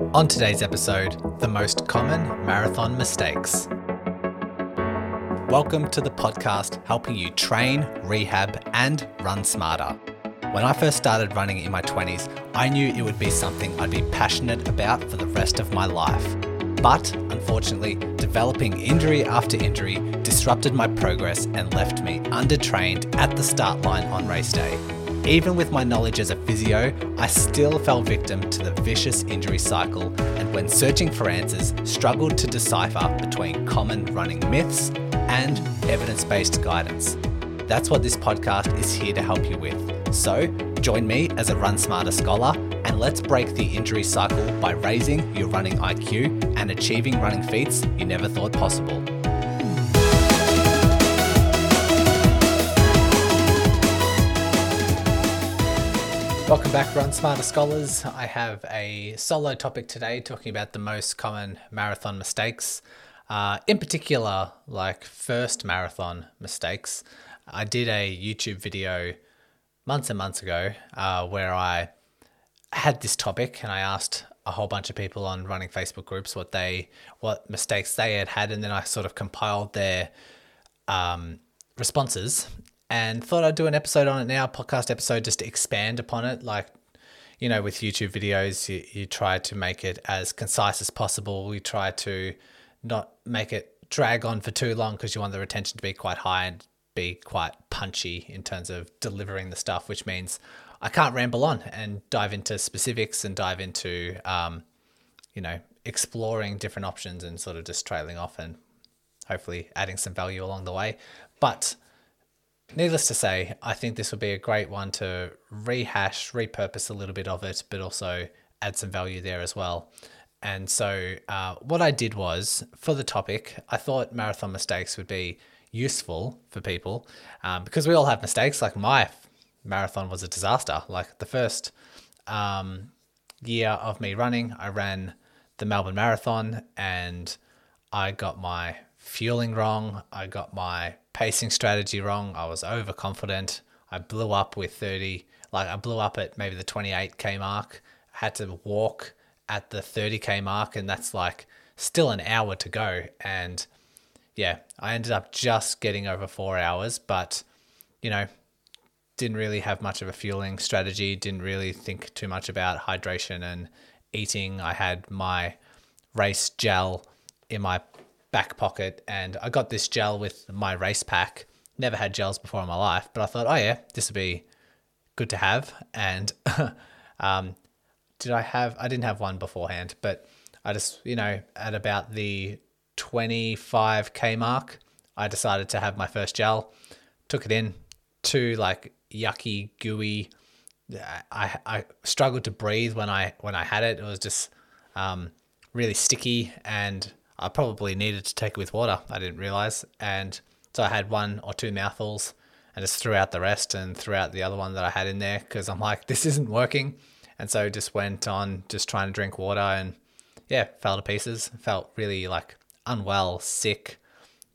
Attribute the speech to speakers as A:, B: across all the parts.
A: On today's episode, the most common marathon mistakes. Welcome to the podcast helping you train, rehab, and run smarter. When I first started running in my 20s, I knew it would be something I'd be passionate about for the rest of my life. But unfortunately, developing injury after injury disrupted my progress and left me undertrained at the start line on race day. Even with my knowledge as a physio, I still fell victim to the vicious injury cycle and when searching for answers, struggled to decipher between common running myths and evidence based guidance. That's what this podcast is here to help you with. So, join me as a Run Smarter scholar and let's break the injury cycle by raising your running IQ and achieving running feats you never thought possible. Welcome back, Run Smarter Scholars. I have a solo topic today talking about the most common marathon mistakes. Uh, in particular, like first marathon mistakes. I did a YouTube video months and months ago uh, where I had this topic and I asked a whole bunch of people on running Facebook groups what they what mistakes they had had, and then I sort of compiled their um, responses and thought I'd do an episode on it now, podcast episode, just to expand upon it. Like, you know, with YouTube videos, you, you try to make it as concise as possible. You try to not make it drag on for too long because you want the retention to be quite high and be quite punchy in terms of delivering the stuff, which means I can't ramble on and dive into specifics and dive into, um, you know, exploring different options and sort of just trailing off and hopefully adding some value along the way. But Needless to say, I think this would be a great one to rehash, repurpose a little bit of it, but also add some value there as well. And so, uh, what I did was for the topic, I thought marathon mistakes would be useful for people um, because we all have mistakes. Like my marathon was a disaster. Like the first um, year of me running, I ran the Melbourne Marathon and I got my fueling wrong. I got my pacing strategy wrong. I was overconfident. I blew up with 30, like I blew up at maybe the 28k mark. I had to walk at the 30k mark, and that's like still an hour to go. And yeah, I ended up just getting over four hours, but you know, didn't really have much of a fueling strategy, didn't really think too much about hydration and eating. I had my race gel in my back pocket and I got this gel with my race pack. Never had gels before in my life, but I thought, oh yeah, this would be good to have. And um, did I have? I didn't have one beforehand, but I just, you know, at about the 25k mark, I decided to have my first gel. Took it in, too like yucky, gooey. I I struggled to breathe when I when I had it. It was just um, really sticky and I probably needed to take it with water. I didn't realize. And so I had one or two mouthfuls and just threw out the rest and threw out the other one that I had in there because I'm like, this isn't working. And so just went on just trying to drink water and yeah, fell to pieces. Felt really like unwell, sick,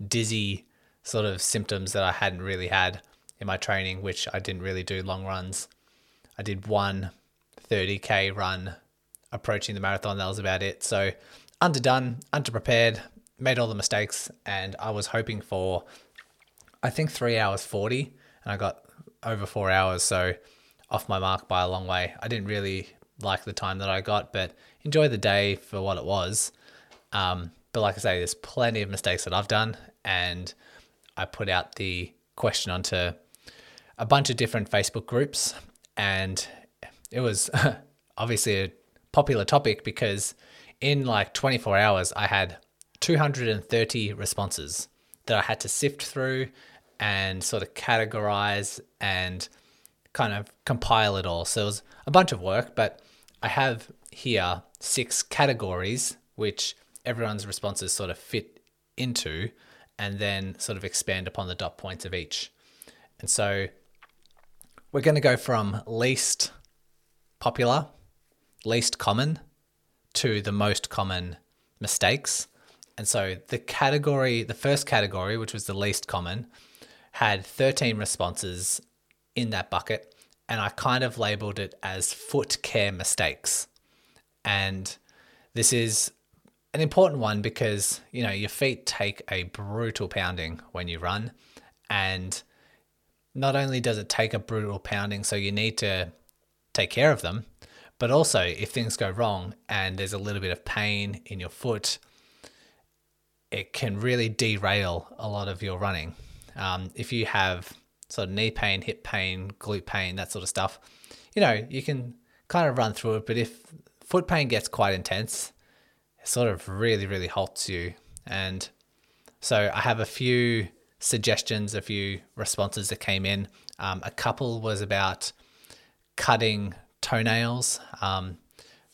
A: dizzy sort of symptoms that I hadn't really had in my training, which I didn't really do long runs. I did one 30k run approaching the marathon. That was about it. So underdone, underprepared, made all the mistakes, and I was hoping for, I think, three hours 40, and I got over four hours, so off my mark by a long way. I didn't really like the time that I got, but enjoy the day for what it was. Um, but like I say, there's plenty of mistakes that I've done, and I put out the question onto a bunch of different Facebook groups, and it was obviously a popular topic because in like 24 hours, I had 230 responses that I had to sift through and sort of categorize and kind of compile it all. So it was a bunch of work, but I have here six categories which everyone's responses sort of fit into and then sort of expand upon the dot points of each. And so we're going to go from least popular, least common, to the most common mistakes. And so the category, the first category, which was the least common, had 13 responses in that bucket. And I kind of labeled it as foot care mistakes. And This is an important one because, you know, your feet take a brutal pounding when you run. And not only does it take a brutal pounding, so you need to take care of them, but also if things go wrong and there's a little bit of pain in your foot, it can really derail a lot of your running. Um, if you have sort of knee pain, hip pain, glute pain, that sort of stuff, you know, you can kind of run through it. But if foot pain gets quite intense, it sort of really, really halts you. And so I have a few suggestions, a few responses that came in. Um, a couple was about cutting toenails, um,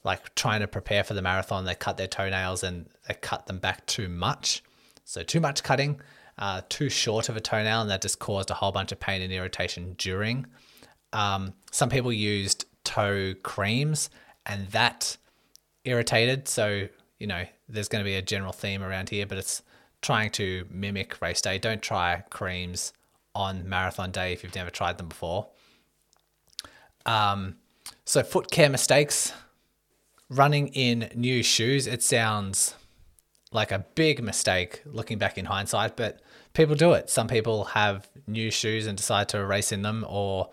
A: like trying to prepare for the marathon. They cut their toenails and they cut them back too much. So, too much cutting, uh, too short of a toenail, and that just caused a whole bunch of pain and irritation during. Um, some people used toe creams, and that irritated. So, you know, there's going to be a general theme around here, but it's trying to mimic race day. Don't try creams on marathon day if you've never tried them before. Um, so, foot care mistakes. Running in new shoes, it sounds like a big mistake looking back in hindsight, but people do it. Some people have new shoes and decide to race in them, or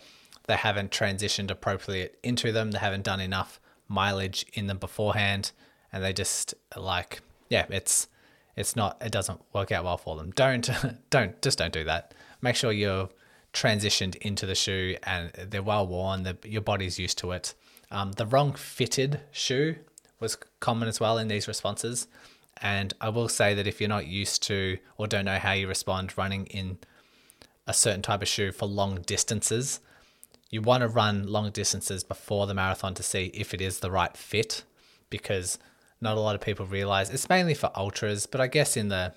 A: they haven't transitioned appropriately into them. They haven't done enough mileage in them beforehand, and they just like, yeah, it's it's not it doesn't work out well for them. Don't don't just don't do that. Make sure you're transitioned into the shoe and they're well worn. The, your body's used to it. Um, the wrong fitted shoe was common as well in these responses. And I will say that if you're not used to or don't know how you respond running in a certain type of shoe for long distances, you want to run long distances before the marathon to see if it is the right fit because not a lot of people realize it's mainly for ultras, but I guess in the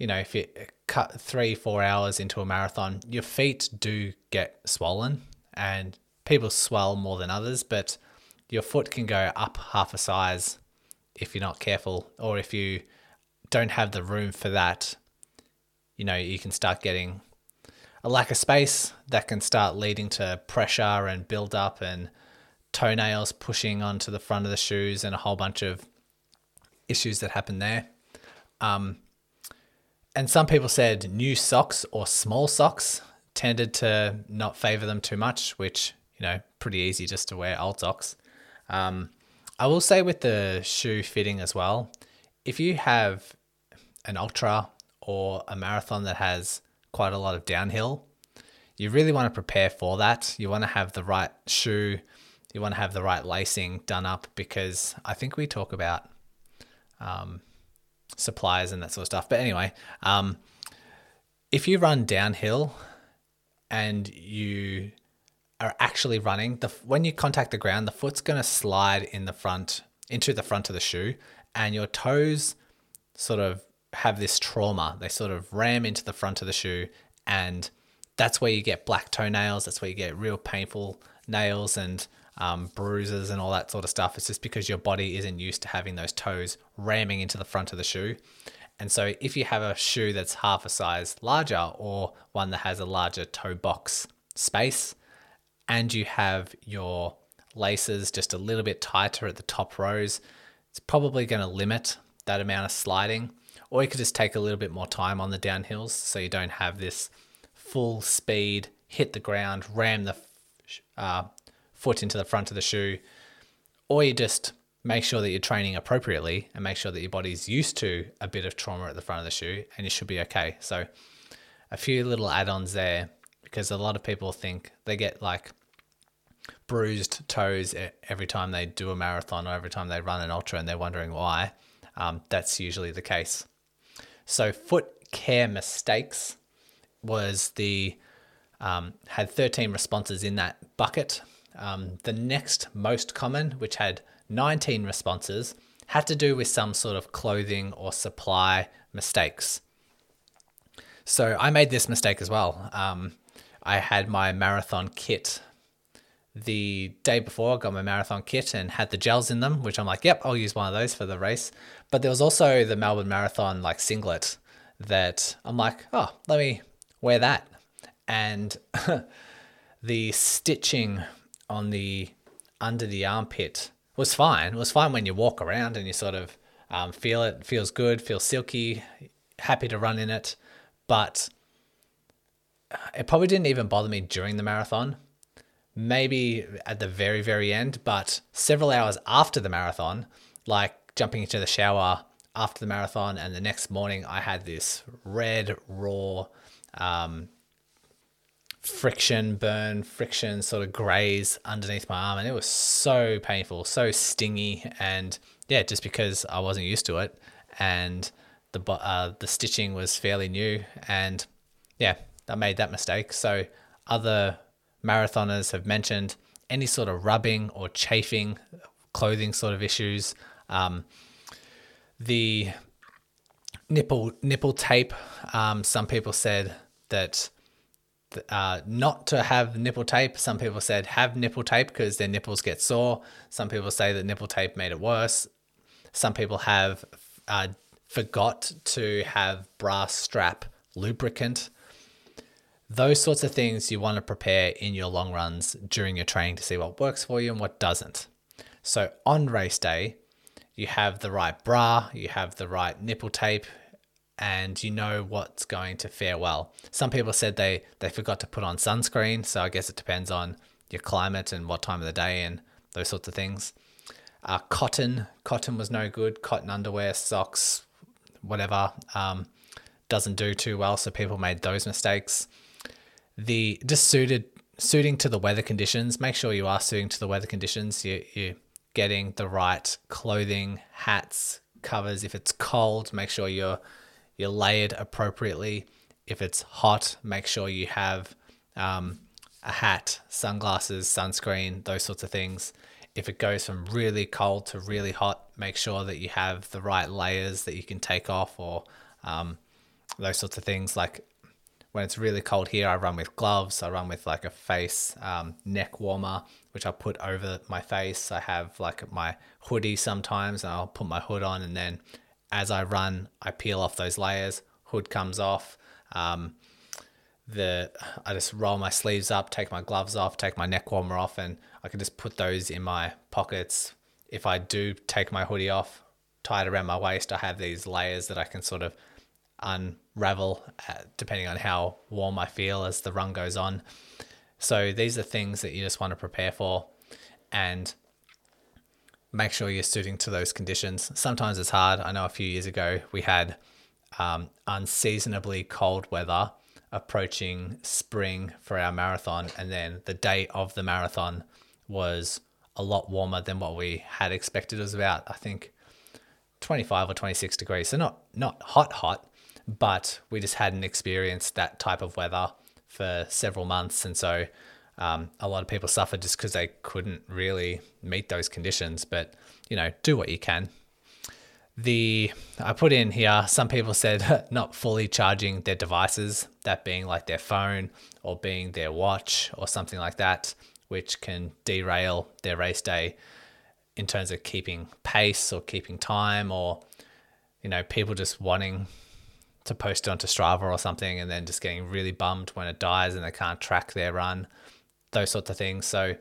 A: you know, if you cut three, four hours into a marathon, your feet do get swollen and people swell more than others, but your foot can go up half a size if you're not careful, or if you don't have the room for that, you know, you can start getting a lack of space that can start leading to pressure and build up and toenails pushing onto the front of the shoes and a whole bunch of issues that happen there. Um, and some people said new socks or small socks tended to not favor them too much, which, you know, pretty easy just to wear old socks. Um, I will say with the shoe fitting as well, if you have an ultra or a marathon that has quite a lot of downhill, you really want to prepare for that. You want to have the right shoe you want to have the right lacing done up because I think we talk about um, supplies and that sort of stuff. But anyway, um, if you run downhill and you are actually running, the when you contact the ground, the foot's going to slide in the front into the front of the shoe, and your toes sort of have this trauma. They sort of ram into the front of the shoe, and that's where you get black toenails. That's where you get real painful nails and um, bruises and all that sort of stuff. It's just because your body isn't used to having those toes ramming into the front of the shoe. And so, if you have a shoe that's half a size larger or one that has a larger toe box space, and you have your laces just a little bit tighter at the top rows, it's probably going to limit that amount of sliding. Or you could just take a little bit more time on the downhills so you don't have this full speed, hit the ground, ram the uh, foot into the front of the shoe, or you just make sure that you're training appropriately and make sure that your body's used to a bit of trauma at the front of the shoe and you should be okay. So, a few little add ons there because a lot of people think they get like bruised toes every time they do a marathon or every time they run an ultra and they're wondering why. Um, that's usually the case. So, foot care mistakes was the um, had 13 responses in that bucket. Um, the next most common, which had 19 responses, had to do with some sort of clothing or supply mistakes. So I made this mistake as well. Um, I had my marathon kit the day before, I got my marathon kit and had the gels in them, which I'm like, yep, I'll use one of those for the race. But there was also the Melbourne Marathon like singlet that I'm like, oh, let me wear that. And the stitching on the under the armpit. was fine. It was fine when you walk around and you sort of um, feel it, feels good, feels silky, happy to run in it. But it probably didn't even bother me during the marathon. Maybe at the very, very end, but several hours after the marathon, like jumping into the shower after the marathon, and the next morning, I had this red, raw, um, friction burn, friction sort of graze underneath my arm, and it was so painful, so stingy, and yeah, just because I wasn't used to it, and the uh, the stitching was fairly new, and yeah, I made that mistake. So other marathoners have mentioned any sort of rubbing or chafing, clothing sort of issues. Um, the nipple nipple tape. Um, some people said that uh, not to have nipple tape. Some people said have nipple tape because their nipples get sore. Some people say that nipple tape made it worse. Some people have uh, forgot to have brass strap lubricant. Those sorts of things you want to prepare in your long runs during your training to see what works for you and what doesn't. So on race day, you have the right bra, you have the right nipple tape, and you know what's going to fare well. Some people said they, they forgot to put on sunscreen, so I guess it depends on your climate and what time of the day and those sorts of things. Uh, cotton, cotton was no good. Cotton underwear, socks, whatever, um, doesn't do too well. So people made those mistakes. The just suited suiting to the weather conditions. Make sure you are suiting to the weather conditions. You you getting the right clothing, hats, covers. If it's cold, make sure you're you're layered appropriately. If it's hot, make sure you have um, a hat, sunglasses, sunscreen, those sorts of things if it goes from really cold to really hot, make sure that you have the right layers that you can take off or um, those sorts of things. Like when it's really cold here, I run with gloves. I run with like a face um, neck warmer, which I put over my face. I have like my hoodie sometimes, and I'll put my hood on, and then as I run, I peel off those layers. Hood comes off. Um, the I just roll my sleeves up, take my gloves off, take my neck warmer off, and I can just put those in my pockets. If I do take my hoodie off, tie it around my waist, I have these layers that I can sort of unravel uh, depending on how warm I feel as the run goes on. So these are things that you just want to prepare for and make sure you're suiting to those conditions. Sometimes it's hard. I know a few years ago we had um, unseasonably cold weather approaching spring for our marathon, and then the day of the marathon was a lot warmer than what we had expected. It was about, I think, 25 or 26 degrees. So not not hot hot, but we just hadn't experienced that type of weather for several months, and so um, a lot of people suffered just because they couldn't really meet those conditions. But you know, do what you can. The I put in here. Some people said not fully charging their devices, that being like their phone or being their watch or something like that which can derail their race day in terms of keeping pace or keeping time or you know people just wanting to post it onto Strava or something and then just getting really bummed when it dies and they can't track their run those sorts of things so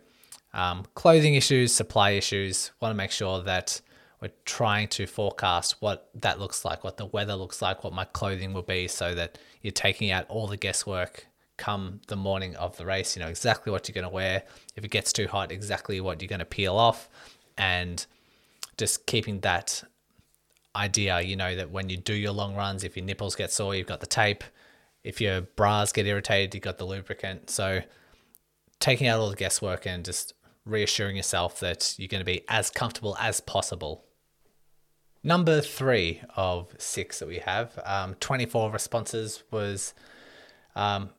A: um, clothing issues supply issues want to make sure that we're trying to forecast what that looks like what the weather looks like what my clothing will be so that you're taking out all the guesswork come the morning of the race. You know exactly what you're going to wear. If it gets too hot, exactly what you're going to peel off, and just keeping that idea. You know that when you do your long runs, if your nipples get sore, you've got the tape. If your bras get irritated, you've got the lubricant. So taking out all the guesswork and just reassuring yourself that you're going to be as comfortable as possible. Number three of six that we have, um, 24 responses was um,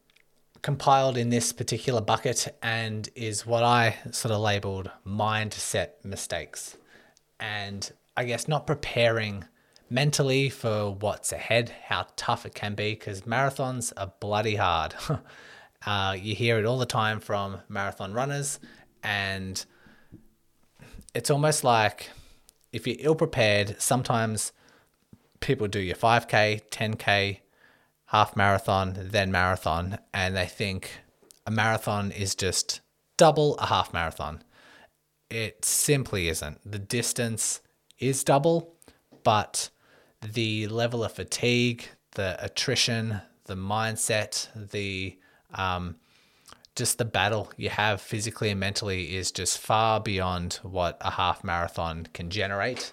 A: compiled in this particular bucket and is what I sort of labeled mindset mistakes. And I guess not preparing mentally for what's ahead, how tough it can be, because marathons are bloody hard. uh, you hear it all the time from marathon runners, and it's almost like if you're ill prepared, sometimes people do your 5K, 10K, half marathon, then marathon, and they think a marathon is just double a half marathon. it simply isn't. The distance is double, but the level of fatigue, the attrition, the mindset, the um, just the battle you have physically and mentally is just far beyond what a half marathon can generate.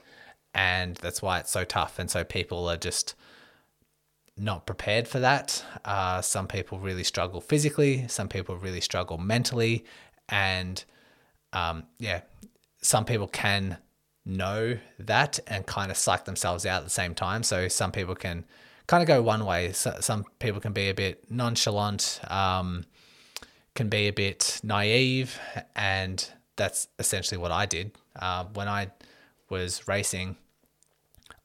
A: And that's why it's so tough. And so people are just not prepared for that. Uh, some people really struggle physically, some people really struggle mentally. And um, yeah, some people can know that and kind of psych themselves out at the same time. So some people can kind of go one way. So some people can be a bit nonchalant, um, can be a bit naive, and that's essentially what I did uh, when I was racing.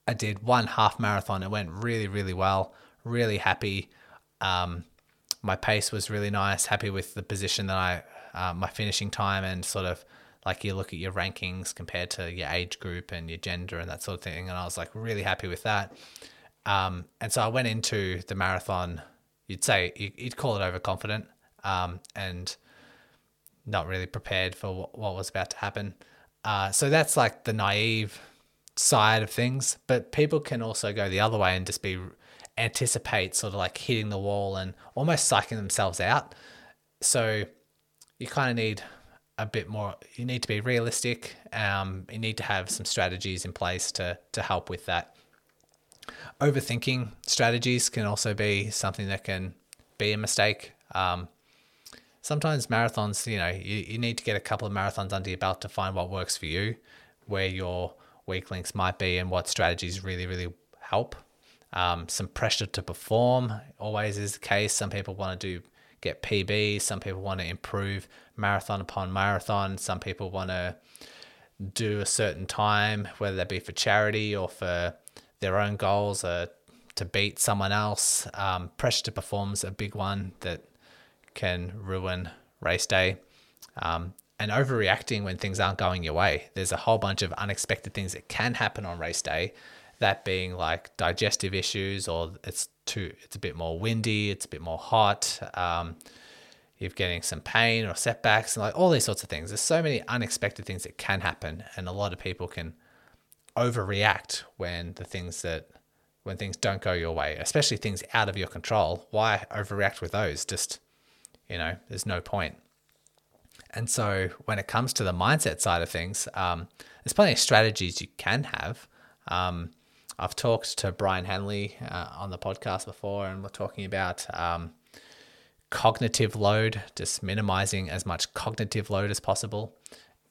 A: I did one half marathon. It went really, really well. Really happy. Um, my pace was really nice. Happy with the position that I, uh, my finishing time, and sort of like you look at your rankings compared to your age group and your gender and that sort of thing. And I was like really happy with that. Um, and so I went into the marathon, you'd say, you'd call it overconfident um, and not really prepared for what, was about to happen. Uh, so that's like the naive side of things. But people can also go the other way and just be anticipate sort of like hitting the wall and almost psyching themselves out. So you kind of need a bit more you need to be realistic um, you need to have some strategies in place to to help with that overthinking strategies can also be something that can be a mistake um, sometimes marathons you know you, you need to get a couple of marathons under your belt to find what works for you where your weak links might be and what strategies really really help um, some pressure to perform always is the case some people want to do get PB. Some people want to improve marathon upon marathon. Some people want to do a certain time, whether that be for charity or for their own goals or to beat someone else. Um, pressure to perform is a big one that can ruin race day. Um, and overreacting when things aren't going your way. There's a whole bunch of unexpected things that can happen on race day that being like digestive issues or it's too it's a bit more windy it's a bit more hot um, you're getting some pain or setbacks and like all these sorts of things there's so many unexpected things that can happen and a lot of people can overreact when the things that when things don't go your way especially things out of your control why overreact with those just you know there's no point. and so when it comes to the mindset side of things um, there's plenty of strategies you can have um, I've talked to Brian Hanley uh, on the podcast before, and we're talking about um, cognitive load, just minimizing as much cognitive load as possible.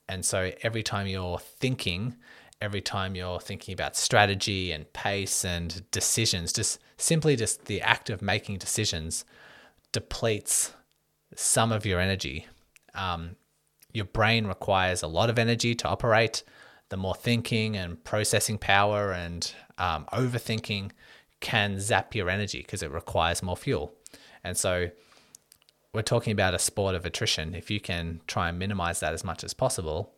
A: And so every time you're thinking, every time you're thinking about strategy and pace and decisions, just simply just the act of making decisions depletes some of your energy. Um, your brain requires a lot of energy to operate. The more thinking and processing power and um, overthinking can zap your energy because it requires more fuel. And so we're talking about a sport of attrition. If you can try and minimize that as much as possible,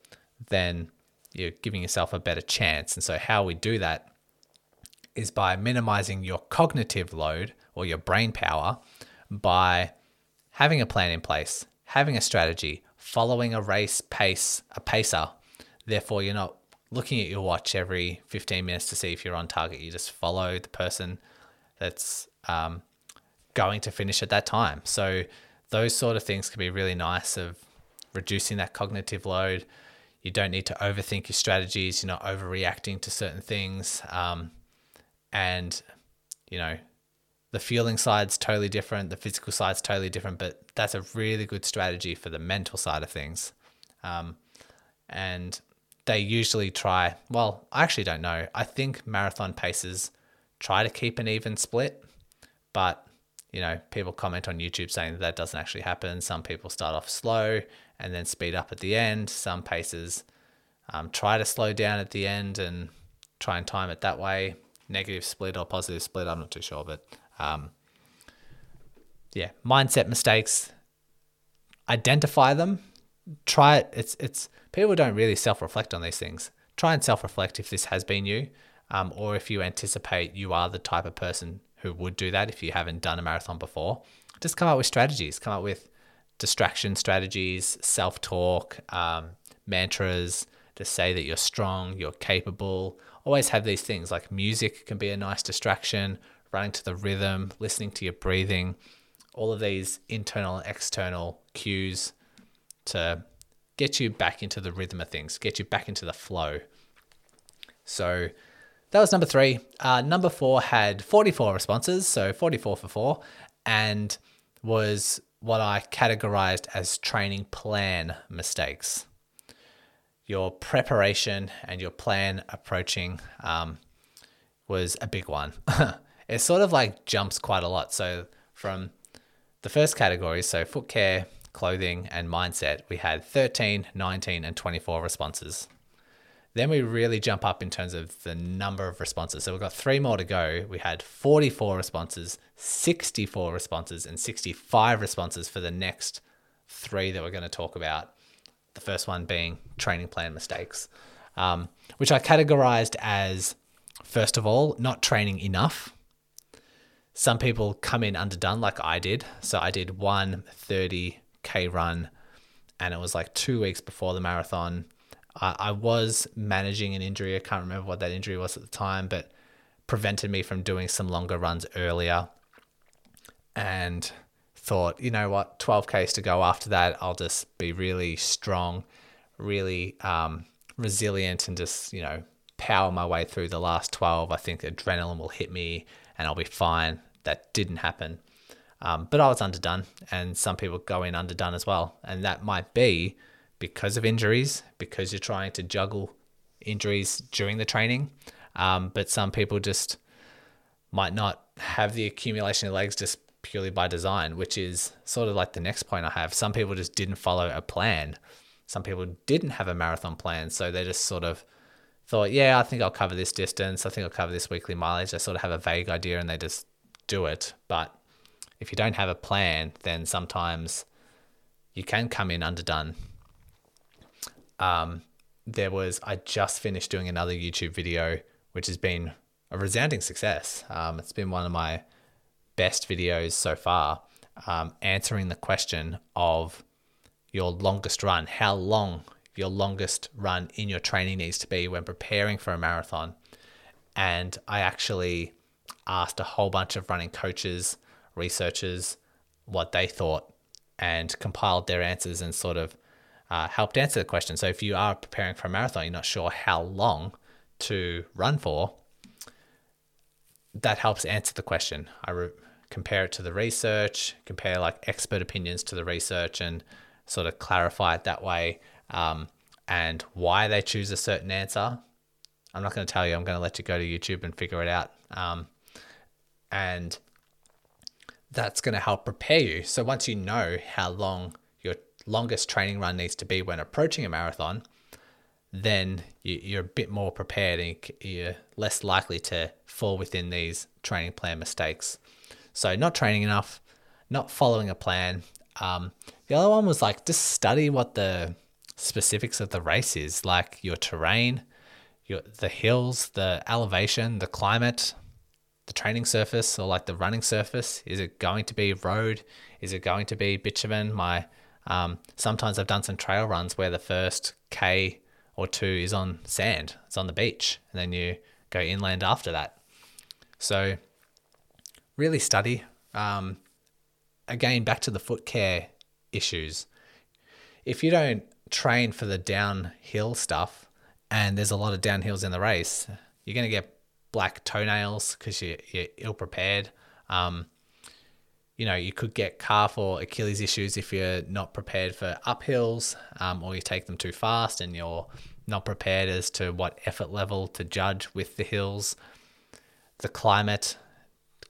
A: then you're giving yourself a better chance. And so, how we do that is by minimizing your cognitive load or your brain power by having a plan in place, having a strategy, following a race pace, a pacer. Therefore, you're not looking at your watch every 15 minutes to see if you're on target. You just follow the person that's um, going to finish at that time. So those sort of things can be really nice of reducing that cognitive load. You don't need to overthink your strategies. You're not overreacting to certain things. Um, and, you know, the feeling side's totally different. The physical side's totally different, but that's a really good strategy for the mental side of things. Um, and they usually try, well, I actually don't know. I think marathon paces try to keep an even split, but you know, people comment on YouTube saying that that doesn't actually happen. Some people start off slow and then speed up at the end. Some paces um, try to slow down at the end and try and time it that way. Negative split or positive split, I'm not too sure, but um, yeah, mindset mistakes. Identify them. Try it. It's it's people don't really self reflect on these things. Try and self reflect if this has been you, um, or if you anticipate you are the type of person who would do that if you haven't done a marathon before. Just come up with strategies, come up with distraction strategies, self talk, um, mantras to say that you're strong, you're capable. Always have these things like music can be a nice distraction, running to the rhythm, listening to your breathing, all of these internal and external cues to get you back into the rhythm of things, get you back into the flow. So that was number three. Uh, number four had 44 responses, so 44 for four, and was what I categorized as training plan mistakes. Your preparation and your plan approaching um, was a big one. it sort of like jumps quite a lot. So from the first category, so foot care, clothing, and mindset, we had 13, 19, and 24 responses. Then we really jump up in terms of the number of responses. So we've got three more to go. We had 44 responses, 64 responses, and 65 responses for the next three that we're going to talk about. The first one being training plan mistakes, um, which I categorized as, first of all, not training enough. Some people come in underdone, like I did. So I did one 30K run, and it was like two weeks before the marathon I, I was managing an injury. I can't remember what that injury was at the time, but prevented me from doing some longer runs earlier. And thought, you know what, 12Ks to go after that. I'll just be really strong, really um, resilient, and just, you know, power my way through the last 12. I think adrenaline will hit me and I'll be fine. That didn't happen. Um, but I was underdone, and some people go in underdone as well. And that might be because of injuries, because you're trying to juggle injuries during the training. Um, but some people just might not have the accumulation of legs just purely by design, which is sort of like the next point I have. Some people just didn't follow a plan. Some people didn't have a marathon plan, so they just sort of thought, yeah, I think I'll cover this distance. I think I'll cover this weekly mileage. They sort of have a vague idea and they just do it. But if you don't have a plan, then sometimes you can come in underdone um, there was I just finished doing another YouTube video, which has been a resounding success. Um, it's been one of my best videos so far, um, answering the question of your longest run, how long your longest run in your training needs to be when preparing for a marathon. And I actually asked a whole bunch of running coaches, researchers, what they thought, and compiled their answers and sort of uh, helped answer the question. So if you are preparing for a marathon, you're not sure how long to run for, that helps answer the question. I re- compare it to the research, compare like expert opinions to the research, and sort of clarify it that way. Um, and why they choose a certain answer. I'm not going to tell you. I'm going to let you go to YouTube and figure it out. Um, and that's going to help prepare you. So once you know how long longest training run needs to be when approaching a marathon, then you're a bit more prepared and you're less likely to fall within these training plan mistakes. So, not training enough, not following a plan. Um, the other one was like just study what the specifics of the race is, like your terrain, your the hills, the elevation, the climate, the training surface, or like the running surface. Is it going to be road? Is it going to be bitumen? My um, sometimes I've done some trail runs where the first K or two is on sand, it's on the beach, and then you go inland after that. So, really study. Um, again, back to the foot care issues. If you don't train for the downhill stuff, and there's a lot of downhills in the race, you're going to get black toenails because you, are ill prepared. Um, you know, you could get calf or Achilles issues if you're not prepared for uphills um, or you take them too fast and you're not prepared as to what effort level to judge with the hills. The climate,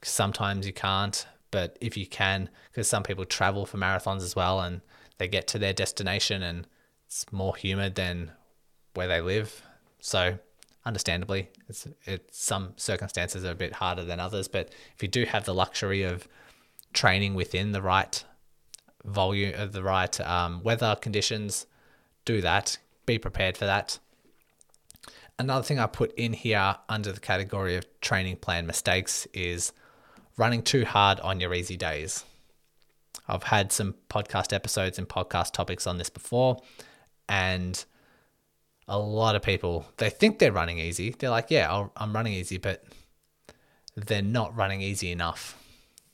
A: sometimes you can't, but if you can, because some people travel for marathons as well and they get to their destination and it's more humid than where they live. So, understandably, it's, it's some circumstances are a bit harder than others, but if you do have the luxury of training within the right volume of uh, the right um, weather conditions, do that. Be prepared for that. Another thing I put in here under the category of training plan mistakes is running too hard on your easy days. I've had some podcast episodes and podcast topics on this before, and a lot of people they think they're running easy. They're like, yeah, i I'm running easy, but they're not running easy enough.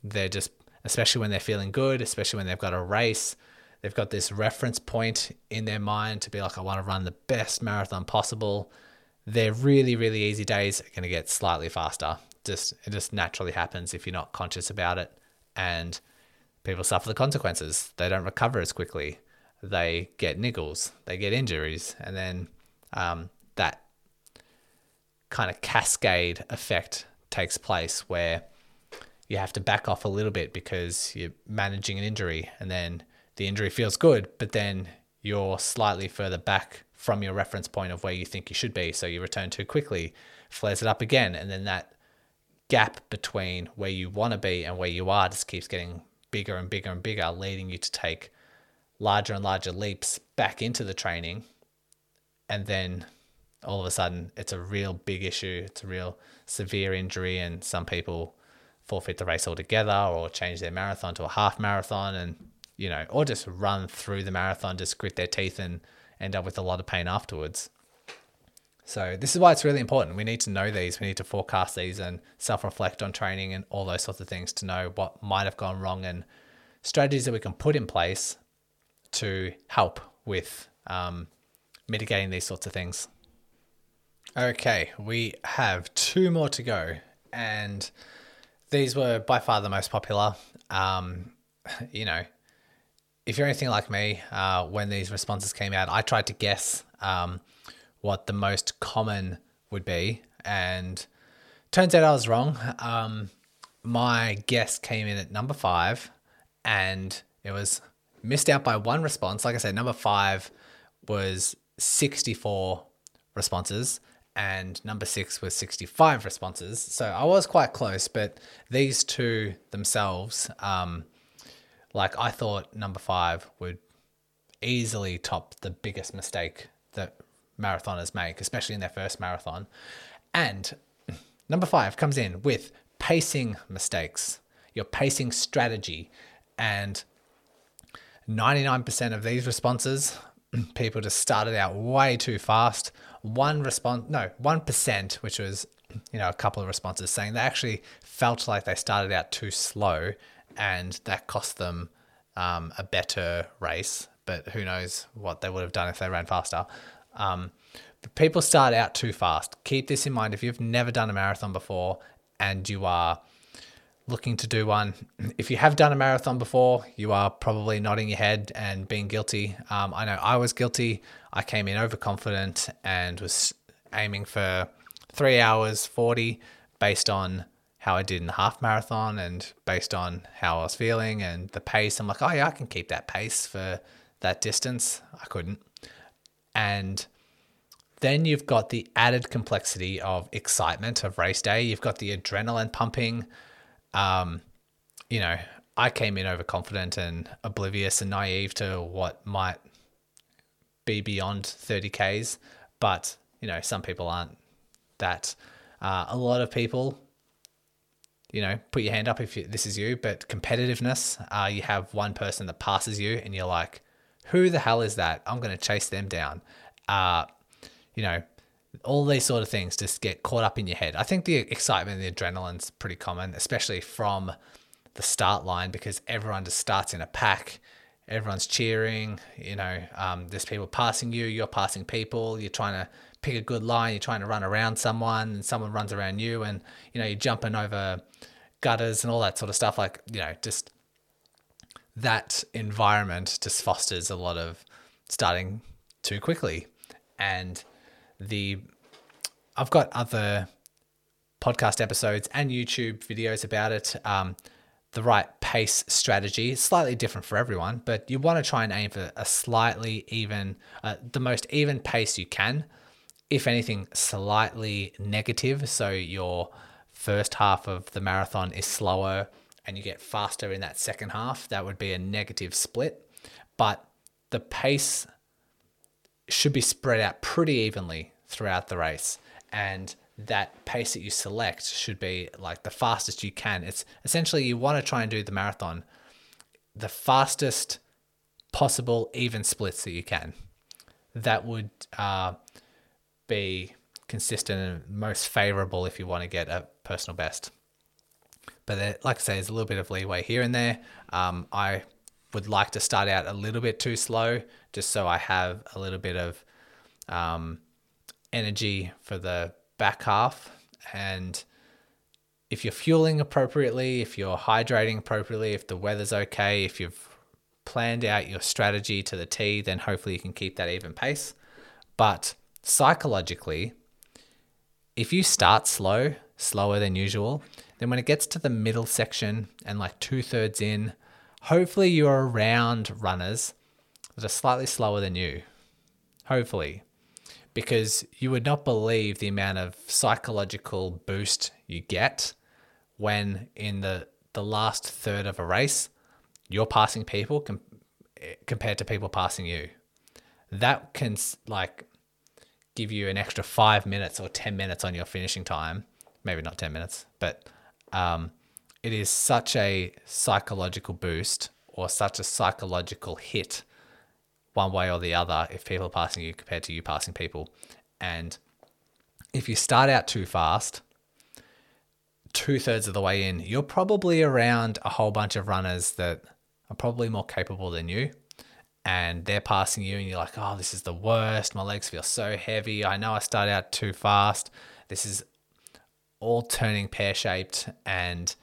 A: They're just, especially when they're feeling good, especially when they've got a race, they've got this reference point in their mind to be like, I want to run the best marathon possible. Their really, really easy days are going to get slightly faster. Just it just naturally happens if you're not conscious about it, and people suffer the consequences. They don't recover as quickly. They get niggles. They get injuries, and then um, that kind of cascade effect takes place where you have to back off a little bit because you're managing an injury and then the injury feels good, but then you're slightly further back from your reference point of where you think you should be. So you return too quickly, flares it up again, and then that gap between where you want to be and where you are just keeps getting bigger and bigger and bigger, leading you to take larger and larger leaps back into the training. And then all of a sudden, it's a real big issue. It's a real severe injury, and some people forfeit the race altogether or change their marathon to a half marathon and you know or just run through the marathon just grit their teeth and end up with a lot of pain afterwards. So this is why it's really important. We need to know these. We need to forecast these and self-reflect on training and all those sorts of things to know what might have gone wrong and strategies that we can put in place to help with um, mitigating these sorts of things. Okay, we have two more to go, and these were by far the most popular. Um, you know, if you're anything like me, uh, when these responses came out, I tried to guess um, what the most common would be, and turns out I was wrong. Um, my guess came in at number five, and it was missed out by one response. Like I said, number five was 64 responses and number six was 65 responses. So I was quite close, but these two themselves, um, like I thought number five would easily top the biggest mistake that marathoners make, especially in their first marathon. And number five comes in with pacing mistakes, your pacing strategy. And 99% of these responses, people just started out way too fast one response, no, 1%, which was, you know, a couple of responses saying they actually felt like they started out too slow and that cost them um, a better race. But who knows what they would have done if they ran faster. Um, people start out too fast. Keep this in mind if you've never done a marathon before and you are looking to do one. If you have done a marathon before, you are probably nodding your head and being guilty. Um, I know I was guilty. I came in overconfident and was aiming for three hours 40 based on how I did in the half marathon and based on how I was feeling and the pace. I'm like, oh, yeah, I can keep that pace for that distance. I couldn't. And then you've got the added complexity of excitement of race day. You've got the adrenaline pumping um, you know, I came in overconfident and oblivious and naive to what might be beyond 30Ks. But, you know, some people aren't that. Uh, a lot of people, you know, put your hand up if you, this is you, but competitiveness, uh, you have one person that passes you and you're like, who the hell is that? I'm going to chase them down. Uh, you know, all these sort of things just get caught up in your head. I think the excitement and the adrenaline's pretty common, especially from the start line because everyone just starts in a pack. Everyone's cheering, you know, um, there's people passing you, you're passing people, you're trying to pick a good line, you're trying to run around someone, and someone runs around you, and, you know, you're jumping over gutters and all that sort of stuff. Like, you know, just that environment just fosters a lot of starting too quickly. And the I've got other podcast episodes and YouTube videos about it. Um, the right pace strategy slightly different for everyone, but you want to try and aim for a slightly even, uh, the most even pace you can. If anything, slightly negative. So your first half of the marathon is slower and you get faster in that second half. That would be a negative split. But the pace should be spread out pretty evenly throughout the race. And that pace that you select should be like the fastest you can. It's essentially you want to try and do the marathon the fastest possible even splits that you can. That would uh, be consistent and most favorable if you want to get a personal best. But there, like I say, there's a little bit of leeway here and there. Um, I would like to start out a little bit too slow, just so I have a little bit of um, energy for the back half. And if you're fueling appropriately, if you're hydrating appropriately, if the weather's okay, if you've planned out your strategy to the T, then hopefully you can keep that even pace. But psychologically, if you start slow, slower than usual, then when it gets to the middle section and like two thirds in, hopefully you're around runners that are slightly slower than you. Hopefully. Because you would not believe the amount of psychological boost you get when in the, the last third of a race, you're passing people com- compared to people passing you. That can like give you an extra five minutes or 10 minutes on your finishing time. Maybe not 10 minutes, but um, it is such a psychological boost or such a psychological hit one way or the other if people are passing you compared to you passing people. And if you start out too fast, two thirds of the way in, you're probably around a whole bunch of runners that are probably more capable than you. And they're passing you, and you're like, oh, this is the worst. My legs feel so heavy. I know I started out too fast. This is all turning pear shaped, and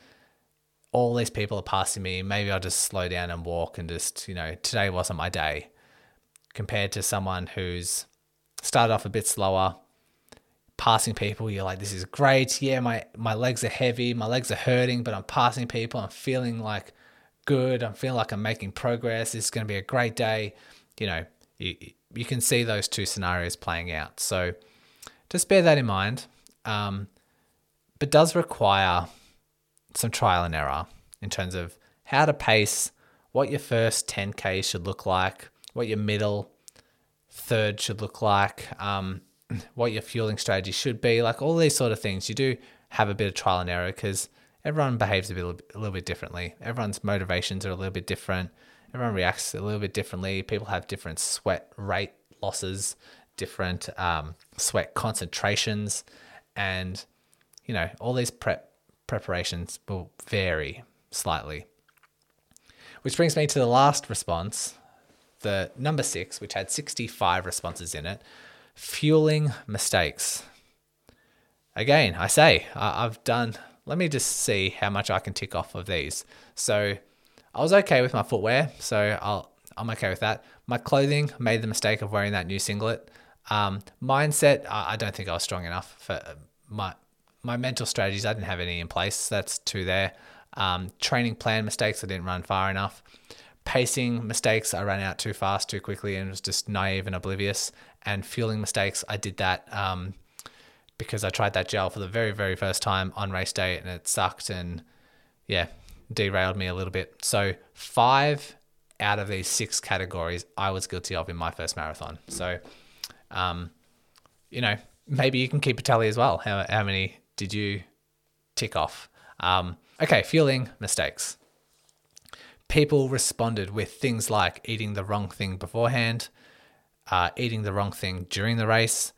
A: all these people are passing me. Maybe I'll just slow down and walk and just, you know, today wasn't my day compared to someone who's started off a bit slower, passing people. You're like, this is great. Yeah, my, my legs are heavy, my legs are hurting, but I'm passing people. I'm feeling like good. I'm feeling like I'm making progress. This is going to be a great day. You know, you, you can see those two scenarios playing out. So just bear that in mind. Um, but does require some trial and error in terms of how to pace, what your first 10K should look like, what your middle third should look like, um, what your fueling strategy should be, like all these sort of things. You do have a bit of trial and error because everyone behaves a, bit, a little bit differently. Everyone's motivations are a little bit different. Everyone reacts a little bit differently. People have different sweat rate losses, different um, sweat concentrations, and you know all these prep preparations will vary slightly. Which brings me to the last response, the number six, which had 65 responses in it fueling mistakes. Again, I say, I've done, let me just see how much I can tick off of these. So I was okay with my footwear, so I'll, I'm okay with that. My clothing made the mistake of wearing that new singlet. Um, mindset, I don't think I was strong enough for my my mental strategies. I didn't have any in place. That's two there. Um, training plan mistakes. I didn't run far enough pacing mistakes, I ran out too fast, too quickly, and was just naive and oblivious. And fueling mistakes, I did that um, because I tried that gel for the very, very first time on race day, and it sucked and yeah, derailed me a little bit. So five out of these six categories I was guilty of in my first marathon. So, um, you know, maybe you can keep a tally as well. How, how many did you tick off? Um, okay, fueling mistakes people responded with things like eating the wrong thing beforehand, uh, eating the wrong thing during the race,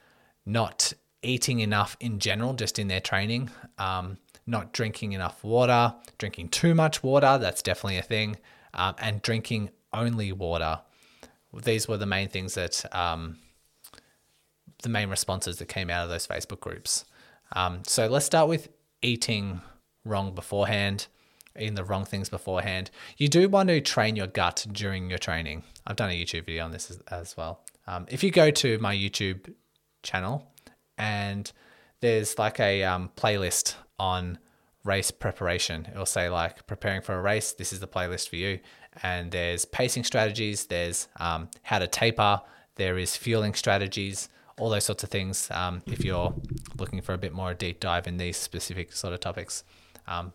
A: not eating enough in general, just in their training, um, not drinking enough water, drinking too much water, that's definitely a thing, um, and drinking only water. These were the main things that, um, the main responses that came out of those Facebook groups. Um, so let's start with eating wrong beforehand eating the wrong things beforehand. You do want to train your gut during your training. I've done a YouTube video on this as, as well. Um, if you go to my YouTube channel and there's like a um, playlist on race preparation, it'll say like preparing for a race. This is the playlist for you. And there's pacing strategies. There's um, how to taper. There is fueling strategies. All those sorts of things. Um, if you're looking for a bit more deep dive in these specific sort of topics. Um,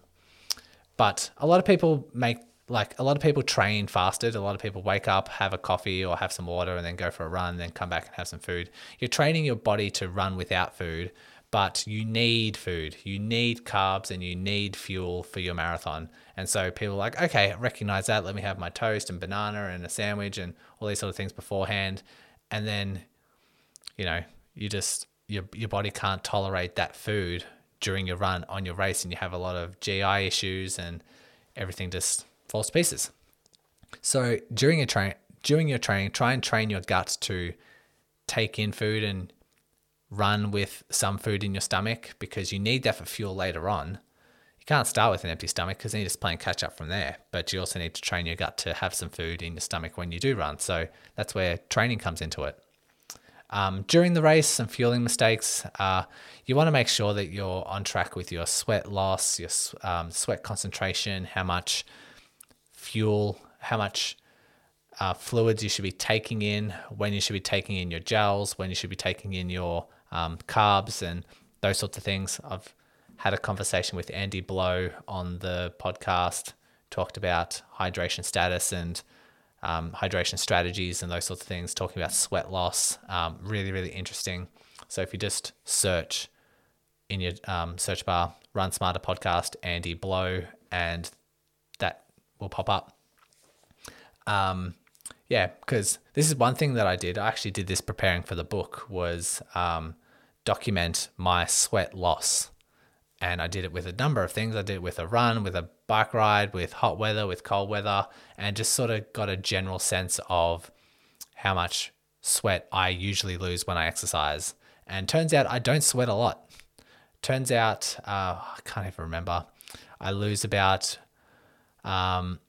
A: but a lot of people make like a lot of people train fasted. A lot of people wake up, have a coffee or have some water, and then go for a run, then come back and have some food. You're training your body to run without food, but you need food. You need carbs and you need fuel for your marathon. And so people are like, okay, recognize that. Let me have my toast and banana and a sandwich and all these sort of things beforehand. And then, you know, you just your your body can't tolerate that food during your run on your race, and you have a lot of GI issues, and everything just falls to pieces. So during your train, during your training, try and train your guts to take in food and run with some food in your stomach because you need that for fuel later on. You can't start with an empty stomach because then you're just playing catch up from there. But you also need to train your gut to have some food in your stomach when you do run. So that's where training comes into it. Um, during the race, some fueling mistakes. Uh, you want to make sure that you're on track with your sweat loss, your um, sweat concentration, how much fuel, how much uh, fluids you should be taking in, when you should be taking in your gels, when you should be taking in your um, carbs, and those sorts of things. I've had a conversation with Andy Blow on the podcast, talked about hydration status and um, hydration strategies and those sorts of things, talking about sweat loss. Um, really, really interesting. So if you just search in your um, search bar, Run Smarter podcast, Andy Blow, and that will pop up. Um, yeah, because this is one thing that I did. I actually did this preparing for the book was um, document my sweat loss. And I did it with a number of things. I did it with a run, with a bike ride, with hot weather, with cold weather, and just sort of got a general sense of how much sweat I usually lose when I exercise. And turns out I don't sweat a lot. Turns out, uh, I can't even remember, I lose about um,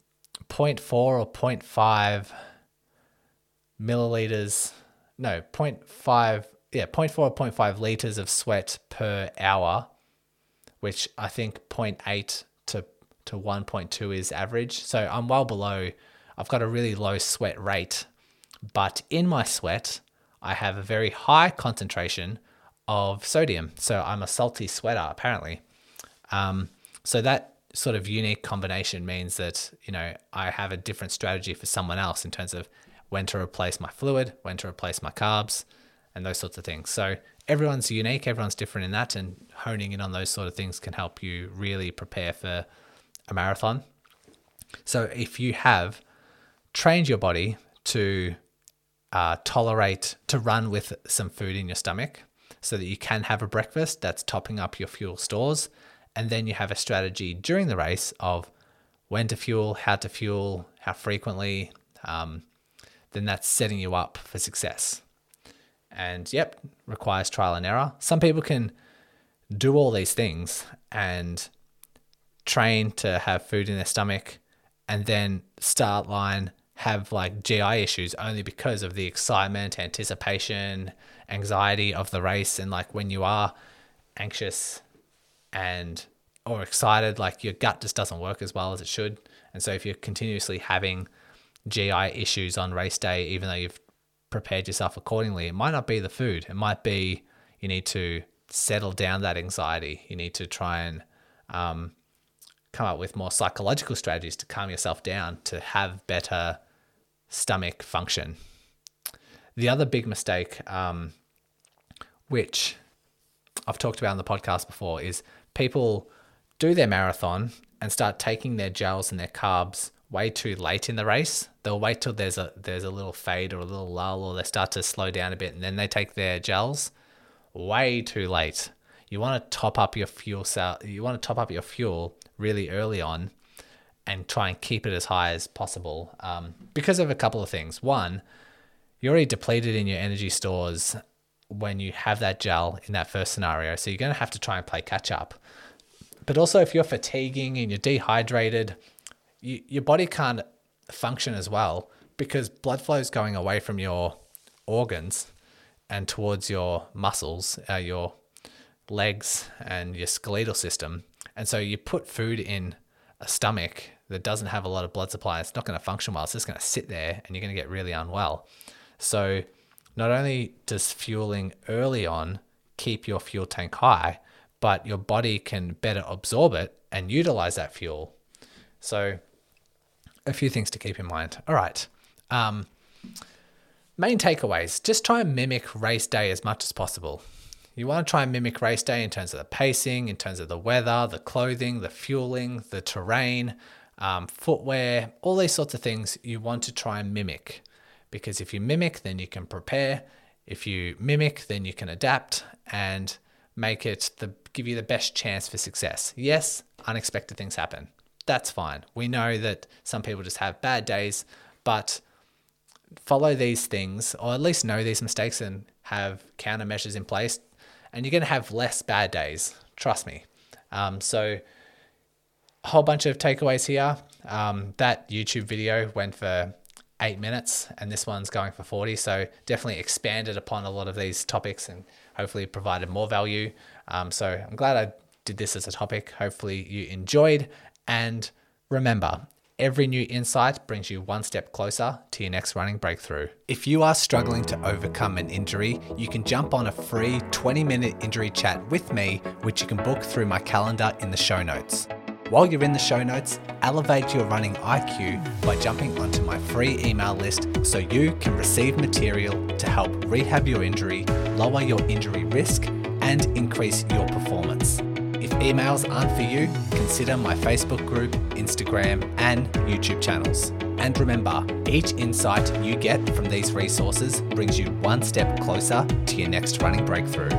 A: 0.4 or 0.5 milliliters, no, 0.5 yeah, 0.4 or 0.5 liters of sweat per hour, which I think 0.8 to, to 1.2 is average. So I'm well below, I've got a really low sweat rate, but in my sweat, I have a very high concentration of sodium. So I'm a salty sweater, apparently. Um, so that sort of unique combination means that, you know, I have a different strategy for someone else in terms of when to replace my fluid, when to replace my carbs, and those sorts of things. So everyone's unique, everyone's different in that, and honing in on those sort of things can help you really prepare for a marathon. So if you have trained your body to uh, tolerate to run with some food in your stomach so that you can have a breakfast that's topping up your fuel stores and then you have a strategy during the race of when to fuel how to fuel how frequently um, then that's setting you up for success and yep, requires trial and error. Some people can do all these things and train to have food in their stomach and then start line have like GI issues only because of the excitement, anticipation, anxiety of the race and like when you are anxious and or excited like your gut just doesn't work as well as it should. And so if you're continuously having GI issues on race day even though you've prepared yourself accordingly. It might not be the food. It might be you need to settle down that anxiety. You need to try and um, come up with more psychological strategies to calm yourself down to have better stomach function. The other big mistake, um, which I've talked about on the podcast before, is people do their marathon and start taking their gels and their carbs way too late in the race. They'll wait till there's a there's a little fade or a little lull or they start to slow down a bit and then they take their gels way too late. You want to top up your fuel cell you want to top up your fuel really early on and try and keep it as high as possible um, because of a couple of things. One, you're already depleted in your energy stores when you have that gel in that first scenario. So you're going to have to try and play catch up. But also, if you're fatiguing and you're dehydrated, you, your body can't function as well because blood flow is going away from your organs and towards your muscles, uh, your legs, and your skeletal system. And so you put food in a stomach that doesn't have a lot of blood supply, it's not going to function well. It's just going to sit there and you're going to get really unwell. So not only does fueling early on keep your fuel tank high, but your body can better absorb it and utilize that fuel. So a few things to keep in mind. All right. Um, main takeaways just try and mimic race day as much as possible. You want to try and mimic race day in terms of the pacing, in terms of the weather, the clothing, the fueling, the terrain, um, footwear, all these sorts of things you want to try and mimic. Because if you mimic, then you can prepare. If you mimic, then you can adapt and make it the give you the best chance for success. Yes, unexpected things happen. That's fine. We know that some people just have bad days, but follow these things or at least know these mistakes and have countermeasures in place and you're going to have less bad days. Trust me. Um, so a whole bunch of takeaways here. Um, that YouTube video went for eight minutes and this one's going for 40. So definitely expanded upon a lot of these topics and hopefully provided more value. Um, so I'm glad I did this as a topic. Hopefully you enjoyed. And remember, every new insight brings you one step closer to your next running breakthrough. If you are struggling to overcome an injury, you can jump on a free 20 minute injury chat with me, which you can book through my calendar in the show notes. While you're in the show notes, elevate your running IQ by jumping onto my free email list so you can receive material to help rehab your injury, lower your injury risk, and increase your performance. Emails aren't for you, consider my Facebook group, Instagram, and YouTube channels. And remember, each insight you get from these resources brings you one step closer to your next running breakthrough.